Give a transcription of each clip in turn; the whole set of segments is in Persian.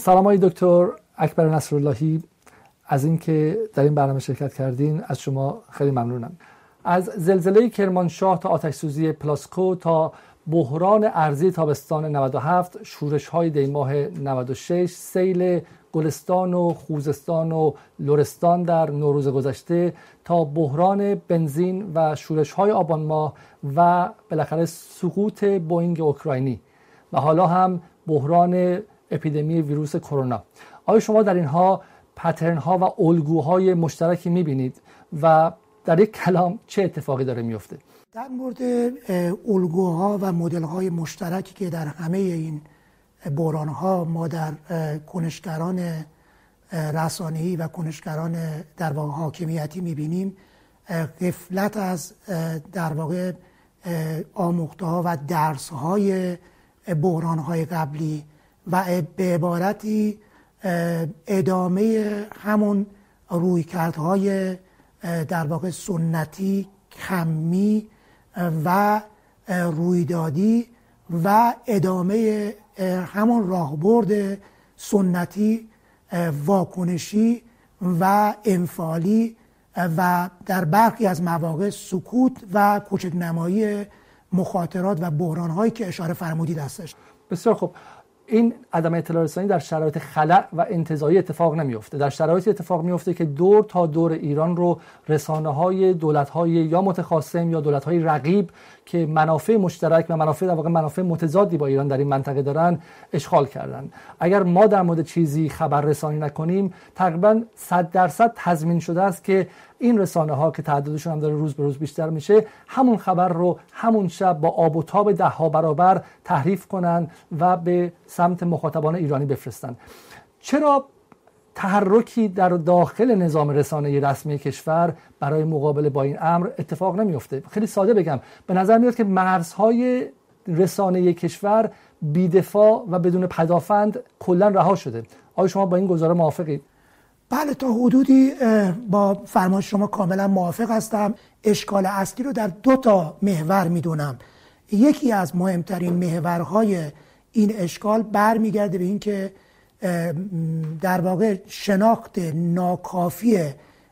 سلام آقای دکتر اکبر نصراللهی از اینکه در این برنامه شرکت کردین از شما خیلی ممنونم. از زلزله کرمانشاه تا آتش سوزی پلاسکو تا بحران ارزی تابستان 97 شورش های دیماه 96 سیل گلستان و خوزستان و لرستان در نوروز گذشته تا بحران بنزین و شورش های آبان ماه و بالاخره سقوط بوینگ اوکراینی. و حالا هم بحران اپیدمی ویروس کرونا. آیا شما در اینها پترن ها و الگوهای مشترکی می‌بینید و در یک کلام چه اتفاقی داره میفته در مورد الگوها و مدل های مشترکی که در همه این بحران ها ما در کنشگران رسانه‌ای و کنشگران در واقع حاکمیتی می‌بینیم قفلت از در واقع آموخته ها و درس های بحران های قبلی و به عبارتی ادامه همون رویکردهای در واقع سنتی کمی و رویدادی و ادامه همون راهبرد سنتی واکنشی و انفعالی و در برخی از مواقع سکوت و کوچک نمایی مخاطرات و بحران هایی که اشاره فرمودید هستش. بسیار خوب. این عدم اطلاع رسانی در شرایط خلع و انتظایی اتفاق نمیفته در شرایطی اتفاق میفته که دور تا دور ایران رو رسانه های دولت های یا متخاصم یا دولت های رقیب که منافع مشترک و منافع در واقع منافع متضادی با ایران در این منطقه دارن اشغال کردن. اگر ما در مورد چیزی خبر رسانی نکنیم تقریبا 100 درصد تضمین شده است که این رسانه ها که تعدادشون هم داره روز به روز بیشتر میشه همون خبر رو همون شب با آب و تاب ده ها برابر تحریف کنن و به سمت مخاطبان ایرانی بفرستن. چرا تحرکی در داخل نظام رسانه رسمی کشور برای مقابله با این امر اتفاق نمیفته خیلی ساده بگم. به نظر میاد که مرزهای رسانه کشور بیدفاع و بدون پدافند کلا رها شده. آیا شما با این گزاره موافقید بله تا حدودی با فرمایش شما کاملا موافق هستم. اشکال اصلی رو در دو تا محور می‌دونم. یکی از مهمترین محورهای این اشکال برمیگرده به اینکه در واقع شناخت ناکافی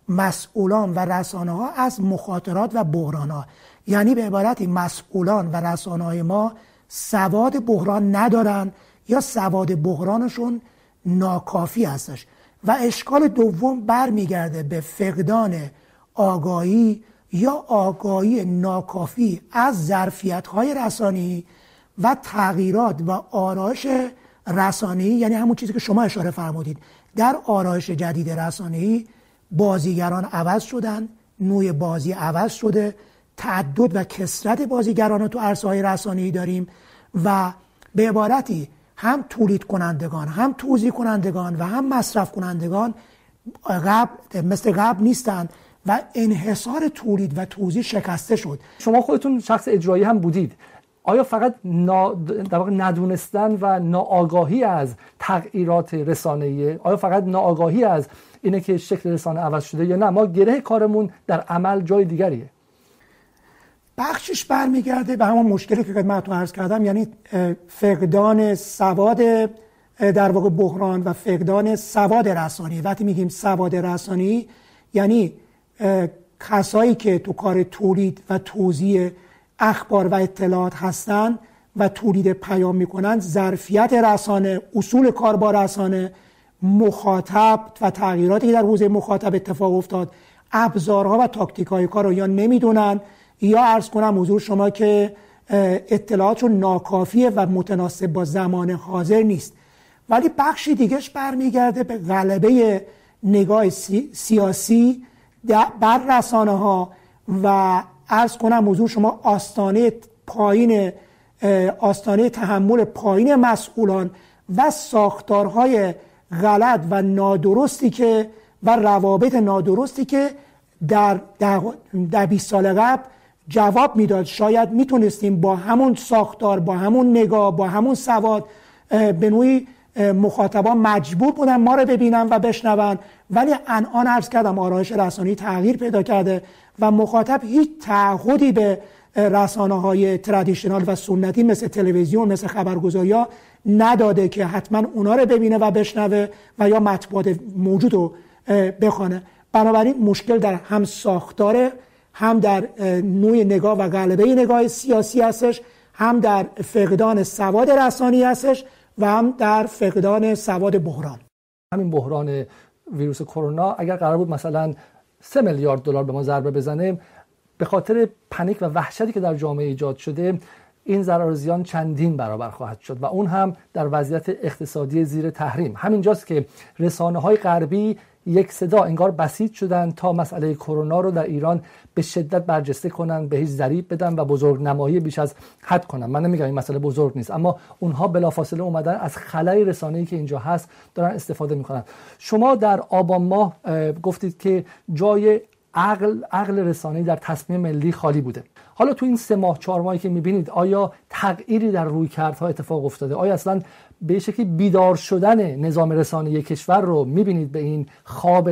مسئولان و رسانه ها از مخاطرات و بحران ها یعنی به عبارتی مسئولان و رسانه های ما سواد بحران ندارن یا سواد بحرانشون ناکافی هستش. و اشکال دوم برمیگرده به فقدان آگاهی یا آگاهی ناکافی از ظرفیت های رسانی و تغییرات و آرایش رسانه‌ای یعنی همون چیزی که شما اشاره فرمودید. در آرایش جدید رسانه‌ای بازیگران عوض شدن نوع بازی عوض شده تعدد و کسرت بازیگران رو تو عرصه های رسانه‌ای داریم و به عبارتی هم تولید کنندگان هم توضیح کنندگان و هم مصرف کنندگان قبل مثل قبل نیستند و انحصار تولید و توضیح شکسته شد. شما خودتون شخص اجرایی هم بودید. آیا فقط نا... در واقع ندونستن و ناآگاهی از تغییرات رسانه‌ای؟ آیا فقط ناآگاهی از اینه که شکل رسانه عوض شده یا نه؟ ما گره کارمون در عمل جای دیگریه. بخشش برمیگرده به همون مشکلی که خدمتتون عرض کردم یعنی فقدان سواد در واقع بحران و فقدان سواد رسانی. وقتی میگیم سواد رسانی یعنی کسایی که تو کار تولید و توزیع اخبار و اطلاعات هستند و تولید پیام می‌کنند. ظرفیت رسانه اصول کار با رسانه مخاطب و تغییراتی که در حوزه مخاطب اتفاق افتاد. ابزارها و تاکتیک های کار رو یا نمی‌دونن. یا ارز کنم حضور شما که اطلاعاتشون ناکافیه و متناسب با زمان حاضر نیست. ولی بخشی دیگهش برمیگرده به غلبه نگاه سیاسی بر رسانه ها و ارز کنم حضور شما آستانه پایین آستانه تحمل پایین مسئولان و ساختارهای غلط و نادرستی که و روابط نادرستی که در در 20 سال قبل جواب می‌داد. شاید می‌تونستیم با همون ساختار با همون نگاه با همون سواد به نوعی مخاطبان مجبور بودن ما رو ببینن و بشنون. ولی الان عرض کردم آرایش رسانی تغییر پیدا کرده و مخاطب هیچ تعهدی به رسانه های تردیشنال و سنتی مثل تلویزیون مثل خبرگزاری ها نداده که حتما اونا رو ببینه و بشنوه و یا مطبوعات موجود رو بخوانه. بنابراین مشکل در هم ساختار هم در نوع نگاه و غلبه نگاه سیاسی هستش هم در فقدان سواد رسانی هستش و هم در فقدان سواد بحران. همین بحران ویروس کرونا اگر قرار بود مثلا سه میلیارد دلار به ما ضربه بزنه به خاطر پنیک و وحشتی که در جامعه ایجاد شده این ضرر زیان چندین برابر خواهد شد و اون هم در وضعیت اقتصادی زیر تحریم. همینجاست که رسانه های غربی یک صدا انگار بسیج شدن تا مسئله کرونا رو در ایران به شدت برجسته کنن به هیچ ذریب بدن و بزرگ نمایی بیش از حد کنن. من نمیگم این مسئله بزرگ نیست اما اونها بلافاصله اومدن از خلای رسانه‌ای که اینجا هست دارن استفاده می‌کنن. شما در آبان ماه گفتید که جای عقل عقل رسانه‌ای در تصمیم ملی خالی بوده. حالا تو این سه ماه چهار ماهی که می‌بینید آیا تغییری در روی کردها اتفاق افتاده؟ آیا اصلا به شکلی بیدار شدن نظام رسانه کشور رو می‌بینید به این خواب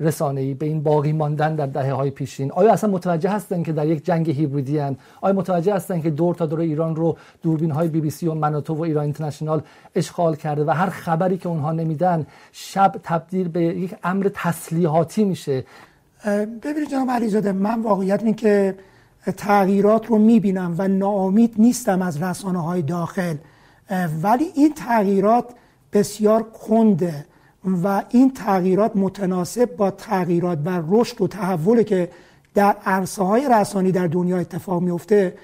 رسانه‌ای به این باقی ماندن در دهه های پیشین؟ آیا اصلا متوجه هستن که در یک جنگ هیبریدی هن؟ آیا متوجه هستن که دور تا دور ایران رو دوربین های بی بی سی و مناتو و ایران اینترنشنال اشغال کرده و هر خبری که اونها نمیدن شب تبدیل به یک امر تسلیحاتی میشه؟ ببینید جناب علیزاده من واقعیت این که تغییرات رو می‌بینم و ناامید نیستم از رسانه های داخل. ولی این تغییرات بسیار کنده و این تغییرات متناسب با تغییرات و رشد و تحول که در عرصه های رسانی در دنیا اتفاق میفته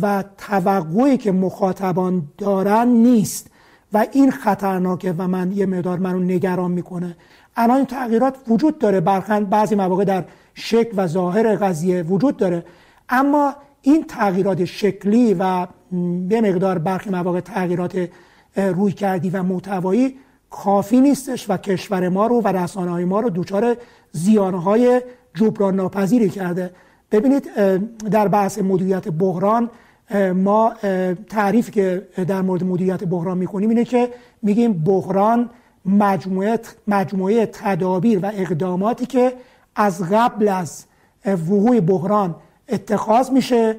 و توقعی که مخاطبان دارن نیست. و این خطرناکه و من یه مقدار منو نگران می‌کنه. الان تغییرات وجود داره. برخند بعضی مواقع در شکل و ظاهر قضیه وجود داره. اما این تغییرات شکلی و به مقدار برخی مواقع تغییرات روی کردی و محتوایی کافی نیستش و کشور ما رو و رسانه های ما رو دچار زیانهای جبران ناپذیری کرده. ببینید در بحث مدیریت بحران ما تعریف که در مورد مدیریت بحران می‌کنیم اینه که میگیم بحران مجموعه مجموعه تدابیر و اقداماتی که از قبل از وقوع بحران اتخاذ میشه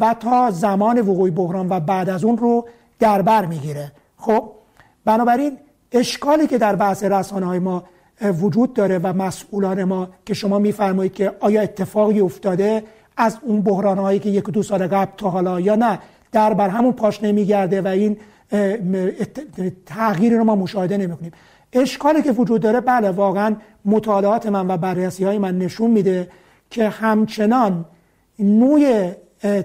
و تا زمان وقوع بحران و بعد از اون رو در بر می‌گیره. خب بنابراین اشکالی که در بحث رسانه های ما وجود داره و مسئولان ما که شما میفرمایید که آیا اتفاقی افتاده از اون بحران هایی که یک دو سال قبل تا حالا یا نه در بر همون پاش نمیگرده و این تغییری رو ما مشاهده نمی‌کنیم. اشکالی که وجود داره بله واقعا مطالعات من و بررسی های من نشون میده که همچنان نوع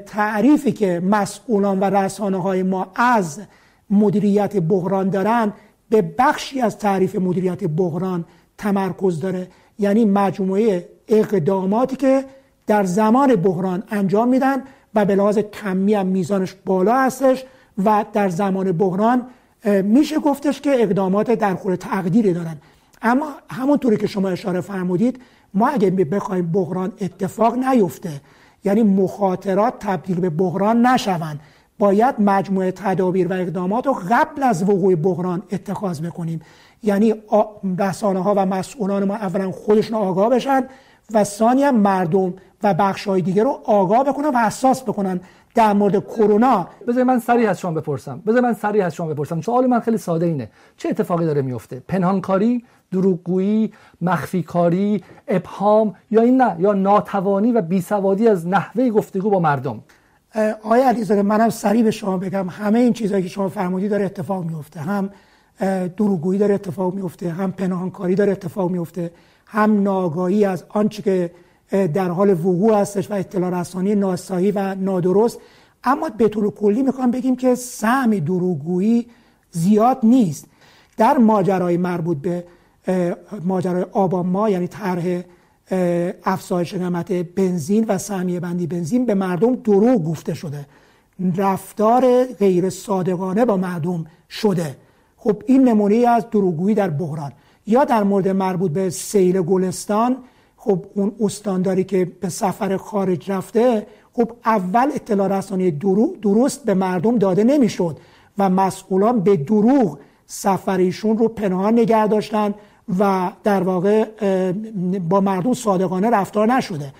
تعریفی که مسئولان و رسانه های ما از مدیریت بحران دارن به بخشی از تعریف مدیریت بحران تمرکز داره. یعنی مجموعه اقداماتی که در زمان بحران انجام میدن و به لحاظ کمی هم میزانش بالا هستش و در زمان بحران میشه گفتش که اقدامات در خور تقدیری دارن. اما همونطوری که شما اشاره فرمودید ما اگه بخوایم بحران اتفاق نیفته یعنی مخاطرات تبدیل به بحران نشوند باید مجموعه تدابیر و اقدامات رو قبل از وقوع بحران اتخاذ بکنیم. یعنی رسانه ها و مسئولان ما اولا خودشون آگاه بشن و ثانیا مردم و بخش های دیگه رو آگاه بکنن و حساس بکنن در مورد کرونا. بذار من سریع از شما بپرسم. بذار من سریع از شما بپرسم. سوال من خیلی ساده اینه. چه اتفاقی داره میفته پنهانکاری دروغگویی مخفیکاری ابهام یا این نه؟ یا ناتوانی و بیسوادی از نحوه گفتگو با مردم؟ آقای علیزاده منم سریع به شما بگم. همه این چیزهایی که شما فرمودی داره اتفاق میفته هم دروغگویی داره اتفاق میفته هم پنهانکاری داره اتفاق میفته هم ناگاهی از آنچه که در حال وقوع هستش و اطلاع رسانی ناسایی و نادرست. اما به طور کلی می‌خوام بگیم که سهم دروغگویی زیاد نیست. در ماجرای مربوط به ماجرای آبان ما یعنی طرح افزایش قیمت بنزین و سهمیه بندی بنزین به مردم دروغ گفته شده. رفتار غیر صادقانه با مردم شده. خب این نمونه از دروغگویی در بحران. یا در مورد مربوط به سیل گلستان خب اون استانداری که به سفر خارج رفته خب اول اطلاع رسانی درست به مردم داده نمی‌شد و مسئولان به دروغ سفریشون رو پنهان نگه داشتن و در واقع با مردم صادقانه رفتار نشده.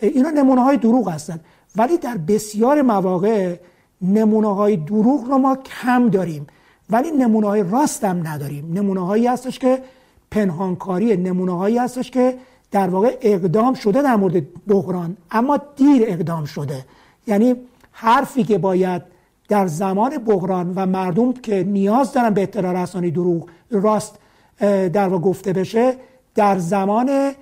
اینا نمونه های دروغ هستند ولی در بسیار مواقع نمونه های دروغ رو ما کم داریم. ولی نمونه های راست هم نداریم. نمونه هایی هستش که پنهانکاری نمونه هایی هستش که در واقع اقدام شده در مورد بحران اما دیر اقدام شده. یعنی حرفی که باید در زمان بحران و مردم که نیاز دارن به اطلاع رسانی دروغ راست در واقع گفته بشه در زمان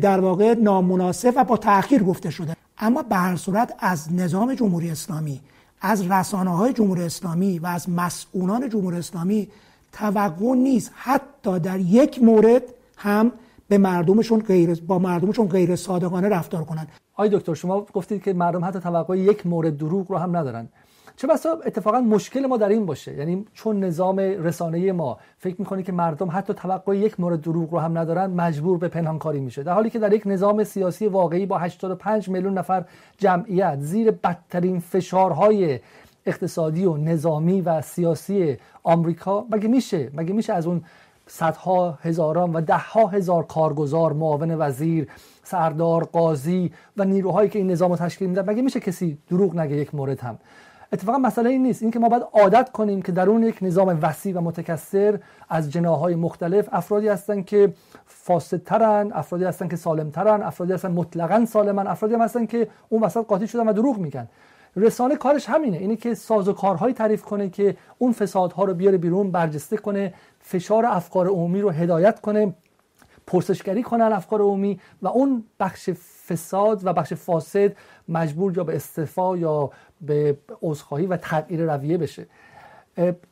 در واقع نامناسب و با تاخیر گفته شده. اما به هر صورت از نظام جمهوری اسلامی از رسانه های جمهوری اسلامی و از مسئولان جمهوری اسلامی توقع نیست. حتی در یک مورد هم به مردمشون غیر با مردمشون غیر صادقانه رفتار کنند آی دکتر شما گفتید که مردم حتی توقع یک مورد دروغ رو هم ندارن. چه بسا اتفاقا مشکل ما در این باشه؟ یعنی چون نظام رسانه ما فکر می‌کنه که مردم حتی توقع یک مورد دروغ رو هم ندارن مجبور به پنهانکاری میشه. در حالی که در یک نظام سیاسی واقعی با 85 میلیون نفر جمعیت زیر بدترین فشارهای اقتصادی و نظامی و سیاسی آمریکا مگه میشه؟ مگه میشه از اون صدها هزاران و دهها هزار کارگزار معاون وزیر سردار قاضی و نیروهایی که این نظام رو تشکیل میدن مگه میشه کسی دروغ نگه یک مورد هم؟ اتفاقا مسئله این نیست. این که ما باید عادت کنیم که درون یک نظام وسیع و متکثر از جناهای مختلف افرادی هستن که فاسدترن افرادی هستن که سالمترن افرادی هستن مطلقا سالمن افرادی هم هستن که اون وسط قاطی شدن و دروغ میگن. رسانه کارش همینه اینه که سازوکارهایی تعریف کنه که اون فسادها رو بیاره بیرون برجسته کنه فشار افکار عمومی رو هدایت کنه پرسشگری کنن افکار عمومی و اون بخش فساد و بخش فاسد مجبور یا به استعفا یا به عذرخواهی و تغییر رویه بشه.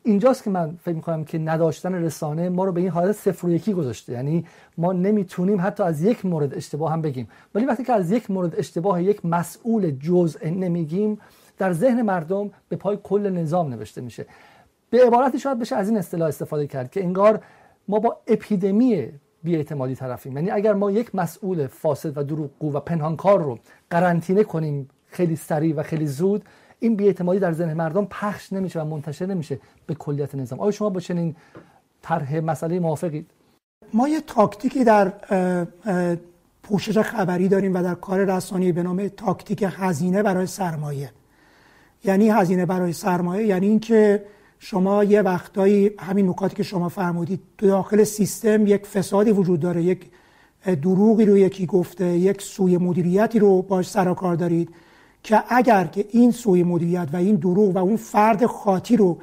اینجاست که من فکر می‌کنم که نداشتن رسانه ما رو به این حالت صفر و یکی گذاشته. یعنی ما نمی‌تونیم حتی از یک مورد اشتباه هم بگیم. ولی وقتی که از یک مورد اشتباه یک مسئول جزء نمیگیم در ذهن مردم به پای کل نظام نوشته میشه. به عبارتی شاید بشه از این اصطلاح استفاده کرد که انگار ما با اپیدمی بیاعتمادی طرفیم. یعنی اگر ما یک مسئول فاسد و دروغگو و پنهانکار رو قرنطینه کنیم خیلی سریع و خیلی زود این بیاعتمادی در ذهن مردم پخش نمیشه و منتشر نمیشه به کلیت نظام. آیا شما با چنین طرح مسئله موافقید؟ ما یه تاکتیکی در پوشش خبری داریم و در کار رسانی به نام تاکتیک هزینه برای سرمایه. یعنی هزینه برای سرمایه یعنی اینکه شما یه وقتایی همین نکاتی که شما فرمودید تو داخل سیستم یک فسادی وجود داره یک دروغی رو یکی گفته یک سوی مدیریتی رو باش سراکار دارید. که اگر که این سوی مدیریت و این دروغ و اون فرد خاطی رو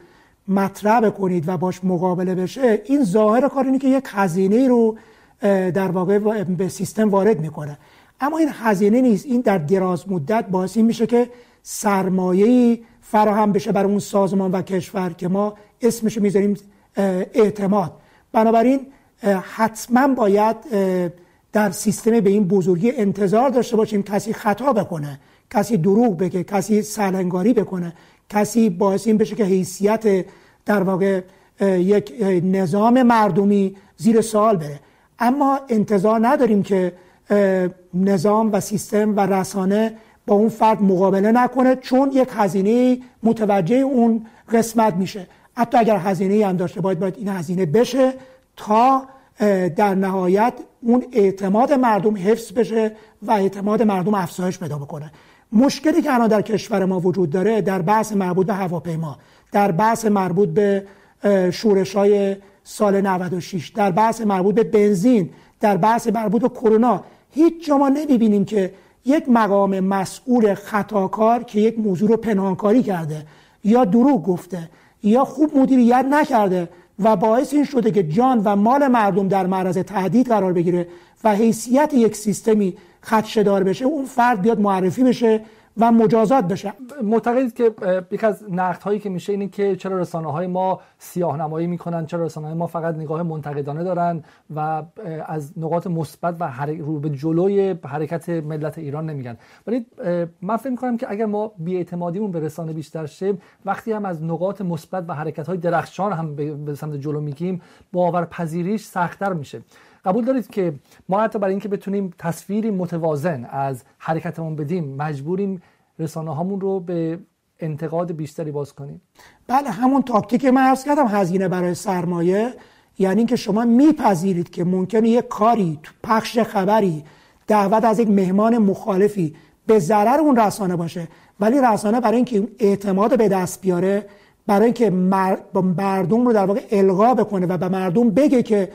مطرح بکنید و باش مقابله بشه این ظاهر کار اینه که یک هزینه رو در واقع به سیستم وارد می‌کنه. اما این هزینه نیست. این در دراز مدت باعث این میشه که سرمایه فراهم بشه برای اون سازمان و کشور که ما اسمش می‌ذاریم اعتماد. بنابراین حتما باید در سیستم به این بزرگی انتظار داشته باشیم کسی خطا بکنه. کسی دروغ بگه کسی سرنگاری بکنه کسی باعث این بشه که حیثیت در واقع یک نظام مردمی زیر سوال بره. اما انتظار نداریم که نظام و سیستم و رسانه با اون فرد مقابله نکنه چون یک هزینه متوجه اون قسمت میشه. حتی اگر هزینه هم داشته باید باید این هزینه بشه تا در نهایت اون اعتماد مردم حفظ بشه و اعتماد مردم افزایش پیدا بکنه. مشکلی که الان در کشور ما وجود داره در بحث مربوط به هواپیما در بحث مربوط به شورش های سال 96 در بحث مربوط به بنزین در بحث مربوط به کرونا هیچ جا ما نمی‌بینیم که یک مقام مسئول خطاکار که یک موضوع رو پنهانکاری کرده یا دروغ گفته یا خوب مدیریت نکرده و باعث این شده که جان و مال مردم در معرض تهدید قرار بگیره و حیثیت یک سیستمی خدشدار بشه اون فرد بیاد معرفی بشه و مجازات بشه. معتقدید که یکی از نقد هایی که میشه اینه که چرا رسانه های ما سیاه نمایی می‌کنن چرا رسانه های ما فقط نگاه منتقدانه دارن و از نقاط مثبت و رو به جلوی حرکت ملت ایران نمیگن. ولی من فکر می‌کنم که اگر ما بیاعتمادیمون به رسانه بیشتر شه وقتی هم از نقاط مثبت و حرکت های درخشان هم به سمت جلو میگیم باورپذیریش سختتر میشه. قبول دارید که ما حتی برای اینکه بتونیم تصویری متوازن از حرکتمون بدیم مجبوریم رسانه هامون رو به انتقاد بیشتری باز کنیم. بله همون تاکتیک من عرض کردم هزینه برای سرمایه. یعنی اینکه شما میپذیرید که ممکنه یک کاری تو پخش خبری دعوت از یک مهمان مخالفی به ضرر اون رسانه باشه ولی رسانه برای اینکه اعتماد به دست بیاره برای اینکه مردم رو در واقع القا بکنه و به مردم بگه که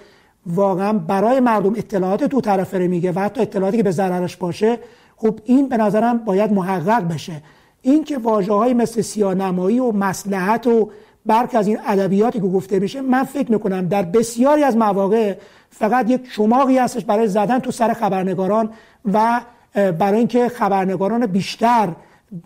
واقعا برای مردم اطلاعات دو طرفه میگه و حتی اطلاعاتی که به ضررش باشه خب این به نظرم باید محقق بشه. این که واجه های مثل سیانمایی و مسلحت و برک از این ادبیاتی که گفته میشه من فکر می‌کنم در بسیاری از مواقع فقط یک شماقی هستش برای زدن تو سر خبرنگاران و برای اینکه خبرنگاران بیشتر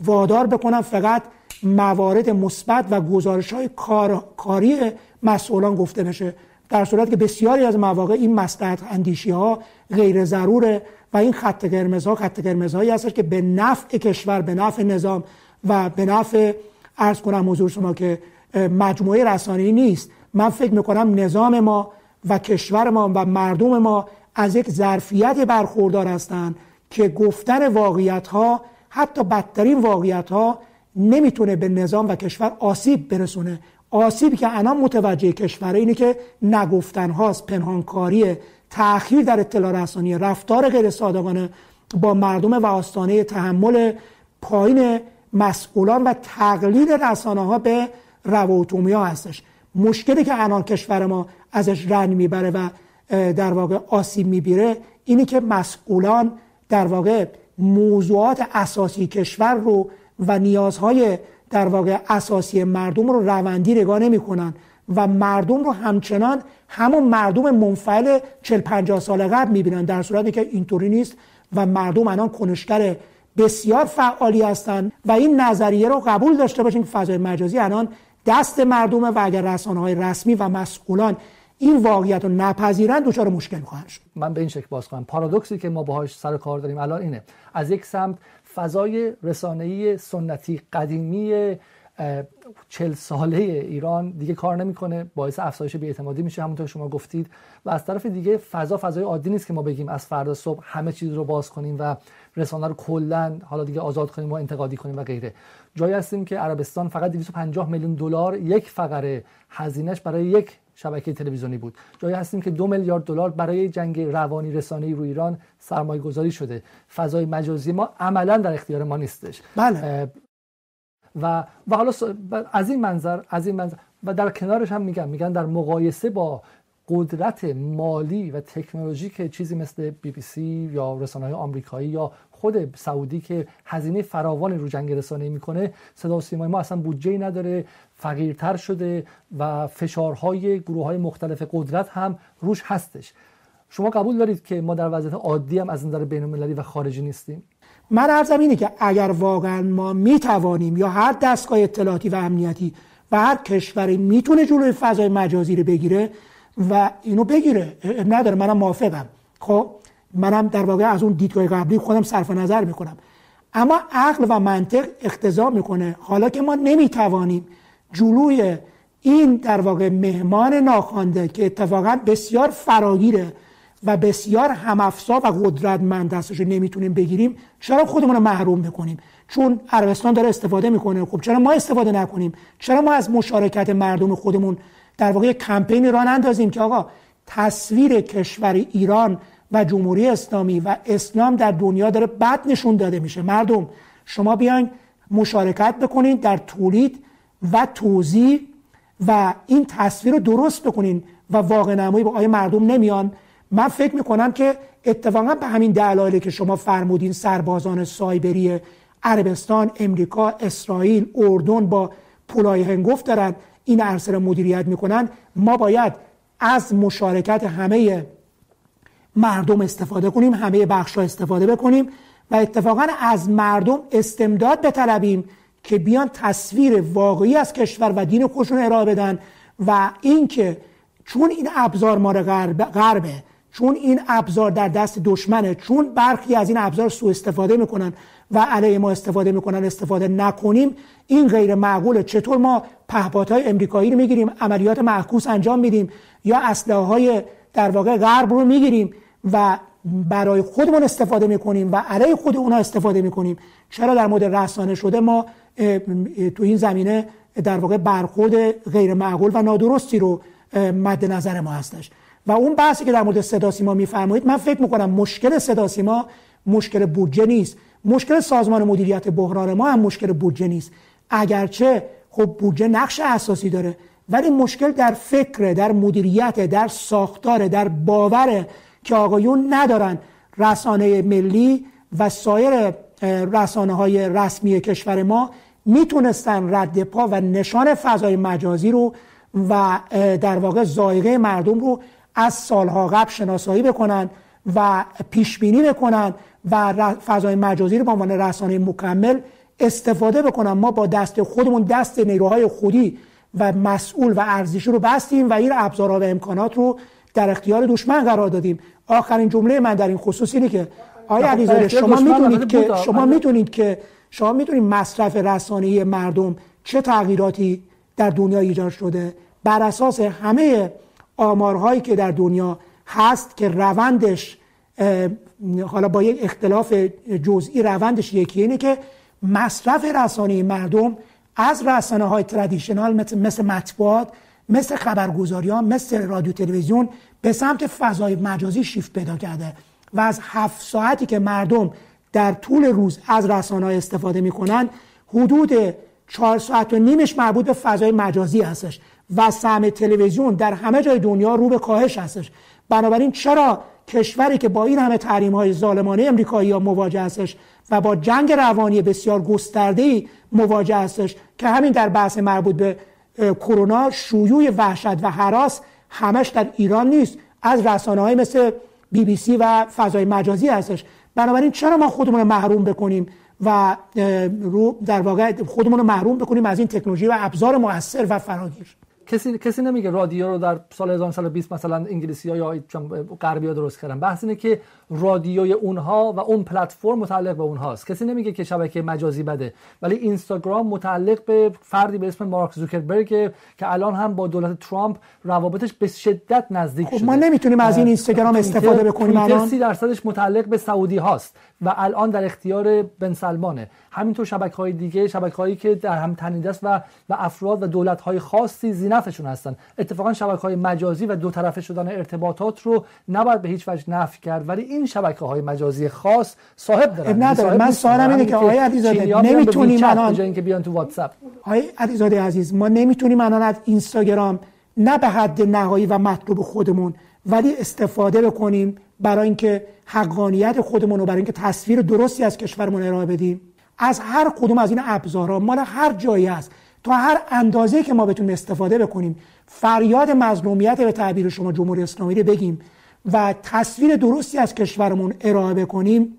وادار بکنن فقط موارد مثبت و گزارش های کار، کاری مسئولان گفته بشه. در صورت که بسیاری از مواقع این مصلحت اندیشی ها غیر ضروره و این خط قرمز ها خط قرمز هایی هستش که به نفع کشور به نفع نظام و به نفع ارز کنم حضور شما که مجموعه رسانه‌ای نیست. من فکر می‌کنم نظام ما و کشور ما و مردم ما از یک ظرفیت برخوردار هستند که گفتن واقعیت ها حتی بدترین واقعیت ها نمی‌تونه به نظام و کشور آسیب برسونه. آسیبی که الان متوجه کشور اینه که نگفتن هاست پنهانکاری تأخیر در اطلاع رسانی رفتار غیر صادقانه با مردم و آستانه تحمل پایین مسئولان و تقلید رسانه ها به رواتومیا هستش. مشکلی که الان کشور ما ازش رنگ می‌بره و در واقع آسیب میبیره اینی که مسئولان در واقع موضوعات اساسی کشور رو و نیازهای در واقع اساسی مردم رو روندی نگاه نمی‌کنن و مردم رو همچنان همون مردم منفعل 40 50 سال قبل می‌بینن در صورتی که اینطوری نیست و مردم الان کنشگر بسیار فعالی هستند و این نظریه رو قبول داشته باشیم که فضای مجازی الان دست مردمه و اگر رسانه های رسمی و مسئولان این واقعیت رو نپذیرن دچار مشکل خواهند شد. من به این شکل باز کنم پارادوکسی که ما باهاش سر کار داریم الان اینه. از یک سمت فضای رسانه‌ای سنتی قدیمی چل ساله ایران دیگه کار نمی‌کنه باعث افزایش بیاعتمادی میشه همونطور شما گفتید. و از طرف دیگه فضا فضای عادی نیست که ما بگیم از فردا صبح همه چیز رو باز کنیم و رسانه رو کلا حالا دیگه آزاد کنیم و انتقادی کنیم و غیره. جایی هستیم که عربستان فقط 250 میلیون دلار یک فقره هزینهش برای یک شبکه تلویزیونی بود. جایی هستیم که دو میلیارد دلار برای جنگ روانی رسانه‌ای روی ایران سرمایه گذاری شده. فضای مجازی ما عملا در اختیار ما نیستش. بله. و و حالا از این منظر از این منظر و در کنارش هم میگن میگن در مقایسه با قدرت مالی و تکنولوژی که چیزی مثل بی بی سی یا رسانه های آمریکایی یا خود سعودی که هزینه فراوانی رو جنگ رسانه‌ای می‌کنه صدا و سیمای ما اصلا بودجه نداره فقیرتر شده و فشارهای گروه های مختلف قدرت هم روش هستش. شما قبول دارید که ما در وضعیت عادی هم از نظر بین المللی و خارجی نیستیم؟ من عرضم اینه که اگر واقعا ما می‌توانیم یا هر دستگاه اطلاعاتی و امنیتی و هر کشوری می‌تونه جلوی فضای مجازی رو بگیره و اینو بگیره نداره. منم موافقم. خب؟ منم در واقع از اون دیدگاه قبلی خودم صرف نظر می‌کنم. اما عقل و منطق اقتضا می‌کنه. حالا که ما نمی‌توانیم جلوی این در واقع مهمان ناخوانده که اتفاقا بسیار فراگیره و بسیار همافزا و قدرتمند دستش رو نمی‌تونیم بگیریم چرا خودمون رو محروم بکنیم چون عربستان داره استفاده می‌کنه. خب چرا ما استفاده نکنیم؟ چرا ما از مشارکت مردم خودمون در واقع کمپینی را اندازیم که آقا تصویر کشور ایران و جمهوری اسلامی و اسلام در دنیا داره بد نشون داده میشه. مردم شما بیاین مشارکت بکنید در تولید و توضیح و این تصویر رو درست بکنین و واقع نمایی با آیا مردم نمیان. من فکر می‌کنم که اتفاقا به همین دلایلی که شما فرمودین سربازان سایبری عربستان امریکا اسرائیل اردن با پولای هنگفت دارن این عرصه رو مدیریت می‌کنن. ما باید از مشارکت همه مردم استفاده کنیم همه بخش استفاده بکنیم و اتفاقا از مردم استمداد بطلبیم که بیان تصویر واقعی از کشور و دین خودشون ارائه بدن و اینکه چون این ابزار ما غربه چون این ابزار در دست دشمنه چون برخی از این ابزار سوء استفاده می‌کنن و علیه ما استفاده می‌کنن استفاده نکنیم این غیر معقوله. چطور ما پهپادهای امریکایی رو می‌گیریم عملیات معکوس انجام میدیم یا اسلحه های در واقع غرب رو می‌گیریم؟ و برای خودمون استفاده می‌کنیم و علیه خود اونا استفاده می‌کنیم. چرا در مورد رسانه شده ما تو این زمینه در واقع برخورد غیر معقول و نادرستی رو مد نظر ما هستش. و اون بحثی که در مورد صدا سیما میفرمایید من فکر می‌کنم مشکل صدا سیما مشکل بودجه نیست. مشکل سازمان مدیریت بحران ما هم مشکل بودجه نیست. اگرچه خب بودجه نقش اساسی داره ولی مشکل در فکر در مدیریت در ساختار در باور که آقایون ندارن رسانه ملی و سایر رسانه های رسمی کشور ما می‌تونستن رد پا و نشان فضای مجازی رو و در واقع زایقه مردم رو از سالها قبل شناسایی بکنن و پیش بینی بکنن و فضای مجازی رو به عنوان رسانه مکمل استفاده بکنن. ما با دست خودمون دست نیروهای خودی و مسئول و ارزشی رو بستیم و این ابزارها و امکانات رو در اختیار دشمن قرار دادیم. آخرین جمله من در این خصوص اینه که آیا علیزاده شما می‌دونید که شما می‌دونید که شما می‌دونید مصرف رسانه‌ای مردم چه تغییراتی در دنیا ایجاد شده. بر اساس همه آمارهایی که در دنیا هست که روندش حالا با یک اختلاف جزئی روندش یکی اینه که مصرف رسانه مردم از رسانه های تردیشنال مثل مطبوعات مثل خبرگزاریان مثل رادیو تلویزیون به سمت فضای مجازی شیفت پیدا کرده و از هفت ساعتی که مردم در طول روز از رسانه استفاده می‌کنن حدود چهار ساعت و نیمش مربوط به فضای مجازی هستش و سهم تلویزیون در همه جای دنیا رو به کاهش هستش. بنابراین چرا کشوری که با این همه تحریم های ظالمانه امریکایی ها مواجه هستش و با جنگ روانی بسیار گسترده مواجه هستش که همین در بحث مربوط به کرونا شیوع وحشت و حراس همش در ایران نیست. از رسانه های مثل بی بی سی و فضای مجازی هستش. بنابراین چرا ما خودمون رو محروم بکنیم و رو در واقع خودمون رو محروم بکنیم از این تکنولوژی و ابزار مؤثر و فراگیر؟ کسی کسی نمیگه رادیو رو در سال 1920 مثلا انگلیسی ها یا غربی ها درست کردن. بحث اینه که رادیوی اونها و اون پلتفرم متعلق به اونهاست. کسی نمیگه که شبکه مجازی بده. ولی اینستاگرام متعلق به فردی به اسم مارک زوکربرگ که الان هم با دولت ترامپ روابطش به شدت نزدیک خب شده. ما نمی‌تونیم از این اینستاگرام استفاده بکنیم الان. 30 درصدش متعلق به سعودی هاست. و الان در اختیار بن سلمانه. همینطور شبکه های دیگه شبکه هایی که در هم تنیده است و و افراد و دولت های خاصی زینفشون هستن. اتفاقا شبکه های مجازی و دو طرفه شدن ارتباطات رو نباید به هیچ وجه نفی کرد. ولی این شبکه های مجازی خاص صاحب دارن. نداره من سوالم اینه که آقای علیزاده نمی‌تونیم الان اینکه بیان تو واتساپ. آقای علیزاده عزیز ما نمی‌تونیم الان از اینستاگرام نه به حد نهایی و مطلوب خودمون ولی استفاده بکنیم برای اینکه حقانیت خودمون رو برای اینکه تصویر درستی از کشورمون ارائه بدیم. از هر کدوم از این ابزارها مال هر جایی هست تا هر اندازه که ما بتونیم استفاده بکنیم فریاد مظلومیت به تعبیر شما جمهوری اسلامی رو بگیم و تصویر درستی از کشورمون ارائه بکنیم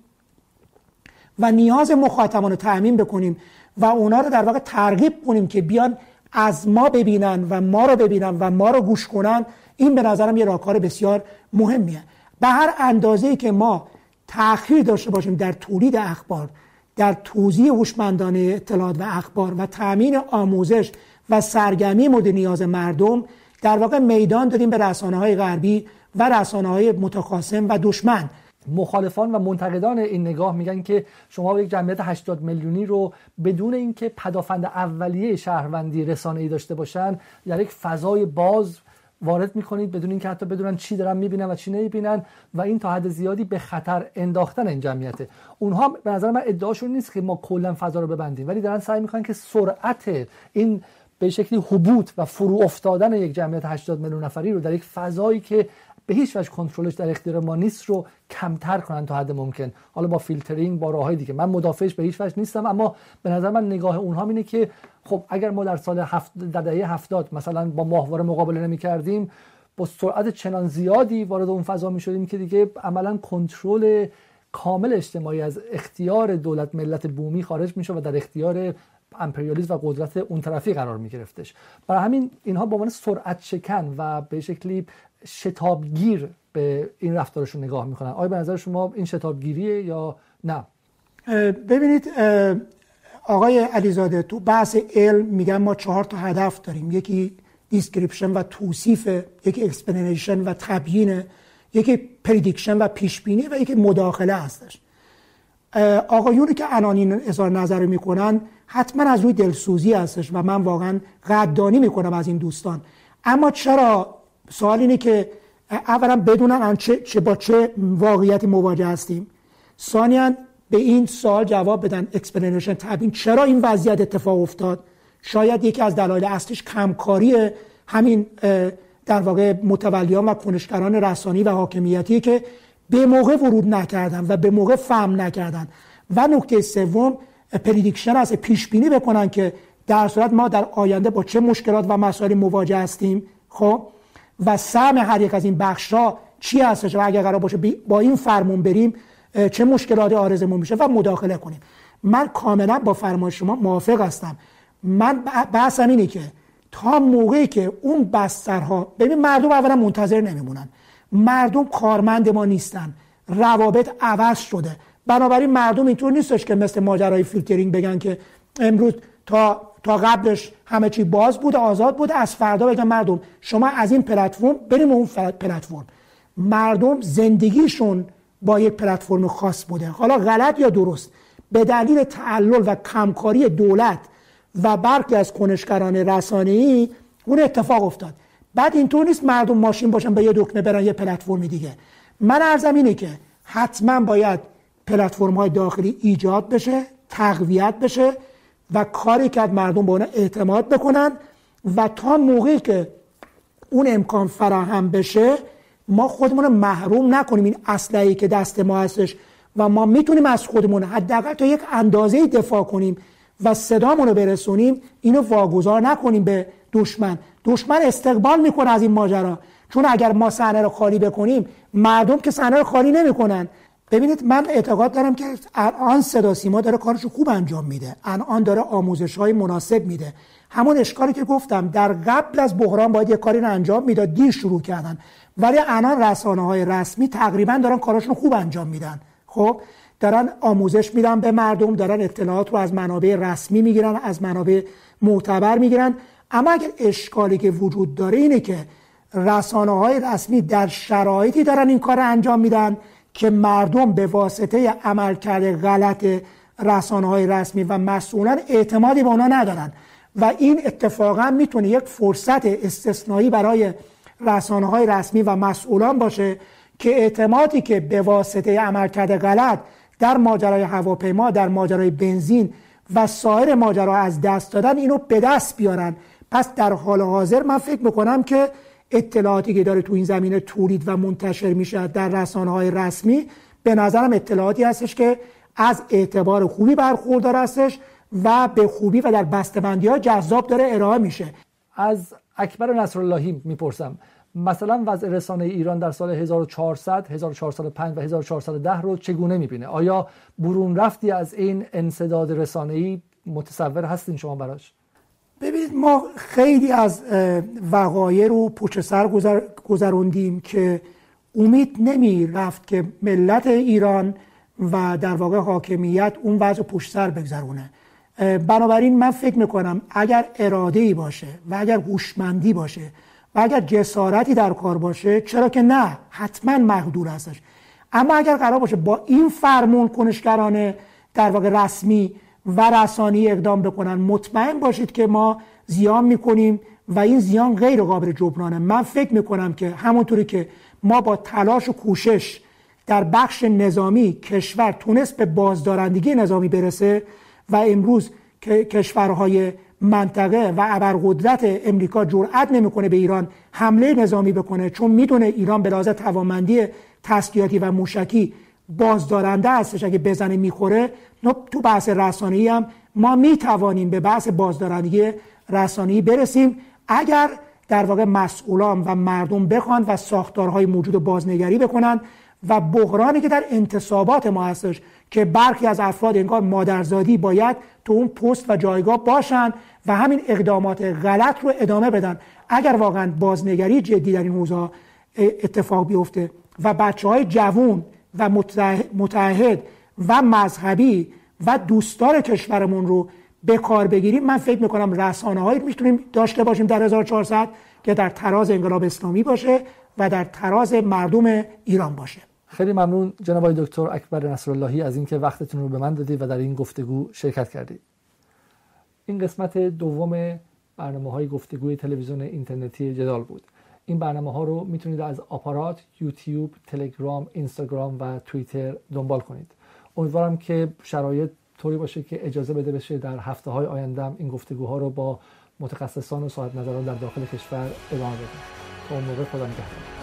و نیاز مخاطبان رو تأمین بکنیم و اونا رو در واقع ترغیب کنیم که بیان از ما ببینن و ما رو ببینن و ما رو گوش کنن. این به نظرم یه راهکار بسیار مهمیه. به هر اندازه که ما تأخیر داشته باشیم در تولید اخبار در توضیح هوشمندانه اطلاعات و اخبار و تأمین آموزش و سرگرمی مورد نیاز مردم در واقع میدان دادیم به رسانه های غربی و رسانه های متخاصم و دشمن. مخالفان و منتقدان این نگاه میگن که شما یک جمعیت 80 میلیونی رو بدون اینکه پدافند اولیه شهروندی رسانه ای داشته باشن در یک فضای باز وارد می‌کنید بدون اینکه حتی بدونن چی دارن می‌بینن و چی نمی‌بینن و این تا حد زیادی به خطر انداختن این جمعیته. اونها به نظر من ادعاشون نیست که ما کلا فضا رو ببندیم ولی دارن سعی می‌کنن که سرعت این به شکلی حبوط و فرو افتادن یک جمعیت 80 میلیون نفری رو در یک فضایی که به هیچ وجه کنترلش در اختیار ما نیست رو کمتر کنن تا حد ممکن. حالا با فیلترینگ با راههای دیگه. من مدافعش به هیچ وجه نیستم اما به نظر من نگاه اونها اینه که خب اگر ما در سال هفت در دهه 70 مثلا با ماهواره مقابله نمی کردیم با سرعت چنان زیادی وارد اون فضا می شدیم که دیگه عملا کنترل کامل اجتماعی از اختیار دولت ملت بومی خارج میشه و در اختیار امپریالیسم و قدرت اون طرفی قرار می گرفتش برای همین اینها به عنوان سرعت شکن و به شکلی شتابگیر به این رفتارشون نگاه می‌کنن. آیا به نظر شما این شتابگیریه یا نه؟ ببینید آقای علیزاده تو بحث علم میگن ما چهار تا هدف داریم. یکی description و توصیف یکی explanation و تبیین یکی prediction و پیشبینی و یکی مداخله هستش. آقایونی که انانین اظهار نظر می‌کنن حتما از روی دلسوزی هستش و من واقعا قدردانی می‌کنم از این دوستان. اما چرا؟ سوال اینه که اولا بدونن چه, چه با چه واقعیتی مواجه هستیم. ثانیا به این سوال جواب بدن explanation تبیین. چرا این وضعیت اتفاق افتاد؟ شاید یکی از دلایل اصلیش کمکاری همین در واقع متولیان و کنشگران رسانه‌ای و حاکمیتی که به موقع ورود نکردن و به موقع فهم نکردن. و نکته سوم پریدیکشن است پیش بینی بکنن که در صورت ما در آینده با چه مشکلات و مسائل مواجه هستیم. خب؟ و سهم هر یک از این بخش چی هستش و اگر قرار باشه با این فرمون بریم چه مشکلات آرزمون میشه و مداخله کنیم. من کاملا با فرمان شما موافق هستم. من بحثم اینه که تا موقعی که اون بسترها ببین مردم اولا منتظر نمیمونن. مردم کارمند ما نیستن. روابط عوض شده. بنابراین مردم اینطور نیستش که مثل ماجرای فیلترینگ بگن که امروز تا تا قبلش همه چی باز بود آزاد بود از فردا بگن مردم. شما از این پلتفرم بریم اون پلتفرم. مردم زندگیشون با یک پلتفرم خاص بوده حالا غلط یا درست به دلیل تعلل و کمکاری دولت و برخی از کنشگران رسانه‌ای اون اتفاق افتاد. بعد اینطور نیست مردم ماشین باشن به یه دکمه برن یه پلتفرم دیگه. من ارزم اینه که حتما باید پلتفرم های داخلی ایجاد بشه تقویت بشه و کاری که مردم به اون اعتماد بکنن و تا موقعی که اون امکان فراهم بشه ما خودمون رو محروم نکنیم این اسلحه‌ای که دست ما هستش و ما می‌تونیم از خودمون حداقل تا یک اندازه دفاع کنیم و صدامون رو برسونیم اینو واگذار نکنیم به دشمن. دشمن استقبال می‌کنه از این ماجرا. چون اگر ما صحنه رو خالی بکنیم مردم که صحنه رو خالی نمی‌کنن. ببینید من اعتقاد دارم که الان صدا سیما داره کارش خوب انجام میده. الان داره آموزش های مناسب میده. همون اشکالی که گفتم در قبل از بحران باید یه کاری رو انجام می‌داد دیر شروع کردن. ولی الان رسانه های رسمی تقریبا دارن کاراشون خوب انجام میدن. خب دارن آموزش میدن به مردم دارن اطلاعات رو از منابع رسمی می‌گیرن از منابع معتبر می‌گیرن. اما اگر اشکالی که وجود داره اینه که رسانه های رسمی در شرایطی دارن این کار انجام میدن که مردم به واسطه عملکرد غلط رسانه های رسمی و مسئولان اعتمادی به اونا ندارن. و این اتفاقا می‌تونه یک فرصت استثنایی برای رسانه های رسمی و مسئولان باشه که اعتمادی که به واسطه عملکرد غلط در ماجرای هواپیما در ماجرای بنزین و سایر ماجرا از دست دادن اینو به دست بیارن. پس در حال حاضر من فکر می‌کنم که اطلاعاتی که داره تو این زمینه تولید و منتشر میشه در رسانه های رسمی به نظرم اطلاعاتی هستش که از اعتبار خوبی برخوردار هستش و به خوبی و در بسته‌بندی ها جذاب داره ارائه میشه. از اکبر نصراللهی می‌پرسم. مثلا وضع رسانه ایران در سال 1400 1405 و 1410 رو چگونه می‌بینه؟ آیا برون رفتی از این انصداد رسانه‌ای؟ متصور هستین شما براش؟ ببینید ما خیلی از وقایع رو پشت سر گذروندیم که امید نمی رفت که ملت ایران و در واقع حاکمیت اون وضع پشت سر بگذرونه. بنابراین من فکر می‌کنم اگر اراده ای باشه و اگر هوشمندی باشه و اگر جسارتی در کار باشه چرا که نه حتما مقدور هستش. اما اگر قرار باشه با این فرمون کنشگران در واقع رسمی و رسانی اقدام بکنن مطمئن باشید که ما زیان می‌کنیم و این زیان غیر قابل جبرانه. من فکر می‌کنم که همونطوری که ما با تلاش و کوشش در بخش نظامی کشور تونست به بازدارندگی نظامی برسه و امروز کشورهای منطقه و ابرقدرت امریکا جرأت نمی‌کنه به ایران حمله نظامی بکنه چون می‌دونه ایران به لحاظ توانمندی تسلیحاتی و موشکی بازدارنده هستش. اگه بزنه می‌خوره تو بحث رسانه‌ای هم ما می‌توانیم به بحث بازدارندگی رسانه‌ای برسیم. اگر در واقع مسئولان و مردم بخوان و ساختارهای موجود بازنگری بکنن و بحرانی که در انتصابات ما هستش که برخی از افراد انگار مادرزادی باید تو اون پست و جایگاه باشن و همین اقدامات غلط رو ادامه بدن. اگر واقعا بازنگری جدی در این حوزه اتفاق بیفته و بچه های جوون و متحد و مذهبی و دوستدار کشورمون رو به کار بگیریم من فکر می‌کنم رسانه هایی می‌تونیم داشته باشیم در 1400 که در تراز انقلاب اسلامی باشه و در تراز مردم ایران باشه. خیلی ممنون جناب دکتر اکبر نصراللهی از اینکه وقتتون رو به من دادید و در این گفتگو شرکت کردید این قسمت دوم برنامه های گفتگوی تلویزیون اینترنتی جدال بود. این برنامه ها رو می‌تونید از آپارات، یوتیوب، تلگرام، اینستاگرام و توییتر دنبال کنید. امیدوارم که شرایط طوری باشه که اجازه بده بشه در هفته های آینده این گفتگوها رو با متخصصان و صاحب نظران در داخل کشور ادامه بدیم تا اون موقع خدا نگهدار.